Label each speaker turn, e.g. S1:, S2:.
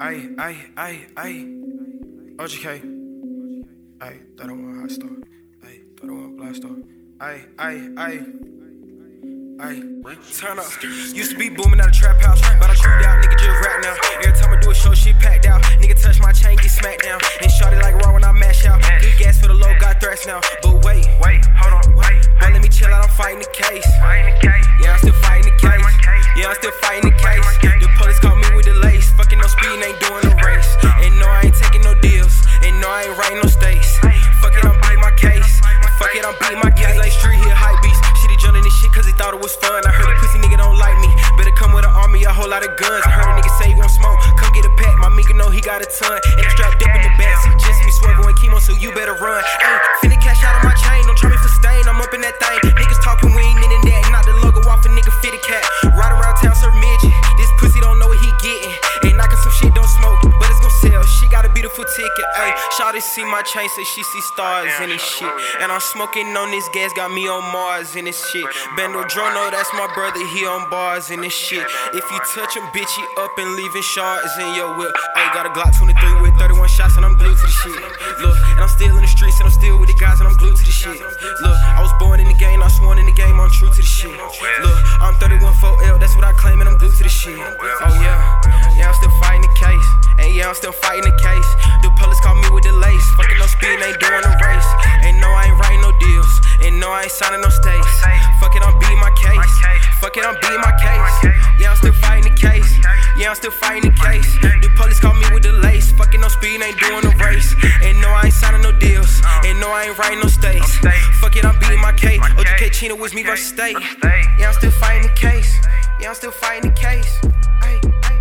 S1: Ay, ay, ay, ay. OGK. Ay, thought I want hot star. Ay, thought I want blast star. Ay, ay, ay. Ay, turn up. Used to be booming out of trap house, but I crewed out, nigga just rap now. Every time I do a show, shit packed out. Nigga touch my chain, get smacked down. And shot it like raw when I mash out. Good gas for the low, got threats now. But wait,
S2: Wait, hold on, wait.
S1: but let me chill out, I'm fighting the case.
S2: Fighting the case.
S1: Yeah, I'm still fighting the case.
S2: Fighting my case.
S1: Yeah, I'm still fighting the case. Was fun. I heard a pussy nigga don't like me. Better come with an army, a whole lot of guns. I heard a nigga say he gon' smoke. Come get a pack, my nigga know he got a ton. And I'm strapped up in the backseat, just me swerving with chemo, so you better run. Finna Shawty see my chain, say she see stars in this shit. And I'm smoking on this gas, got me on Mars in this shit. Bando Drono, that's my brother, he on bars in this shit. If you touch him, bitch, he up and leaving shards in your whip. Ayy, got a Glock 23 with 31 shots, and I'm glued to the shit. Look, and I'm still in the streets, and I'm still with the guys, and I'm glued to the shit. Look, I was born in the game, I sworn in the game, I'm true to the shit. Look, I'm 31 4L, that's what I claim, and I'm glued to the shit. Oh yeah, yeah, I'm still fighting the case. And yeah, I'm still fighting the case. No, I ain't no states. Fuck it, I'm beating my case. Fuck it, I'm beating my case. Yeah, I'm still fighting the case. Yeah, I'm still fighting the case. The police caught me with the lace. Fucking no speed, ain't doing a race. And no, I ain't signing no deals. And no, I ain't writing no states. Fuck it, I'm beating my case. OGK Chino was me versus state. Yeah, I'm still fighting the case. Yeah, I'm still fighting the case.